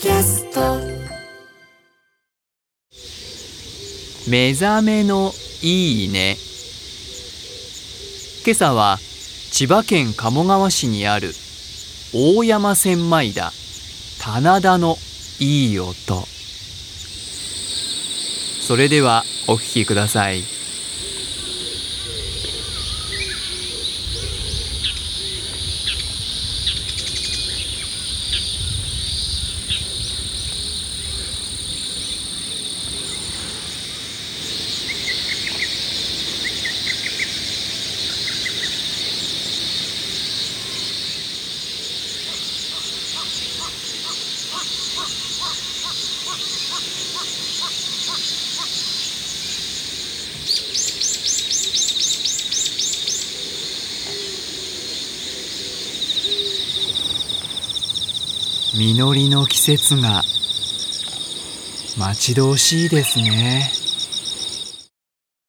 キャスト。目覚めのいいね。今朝は千葉県鴨川市にある大山千枚田棚田のいい音。それではお聞きください。実りの季節が待ち遠しいですね。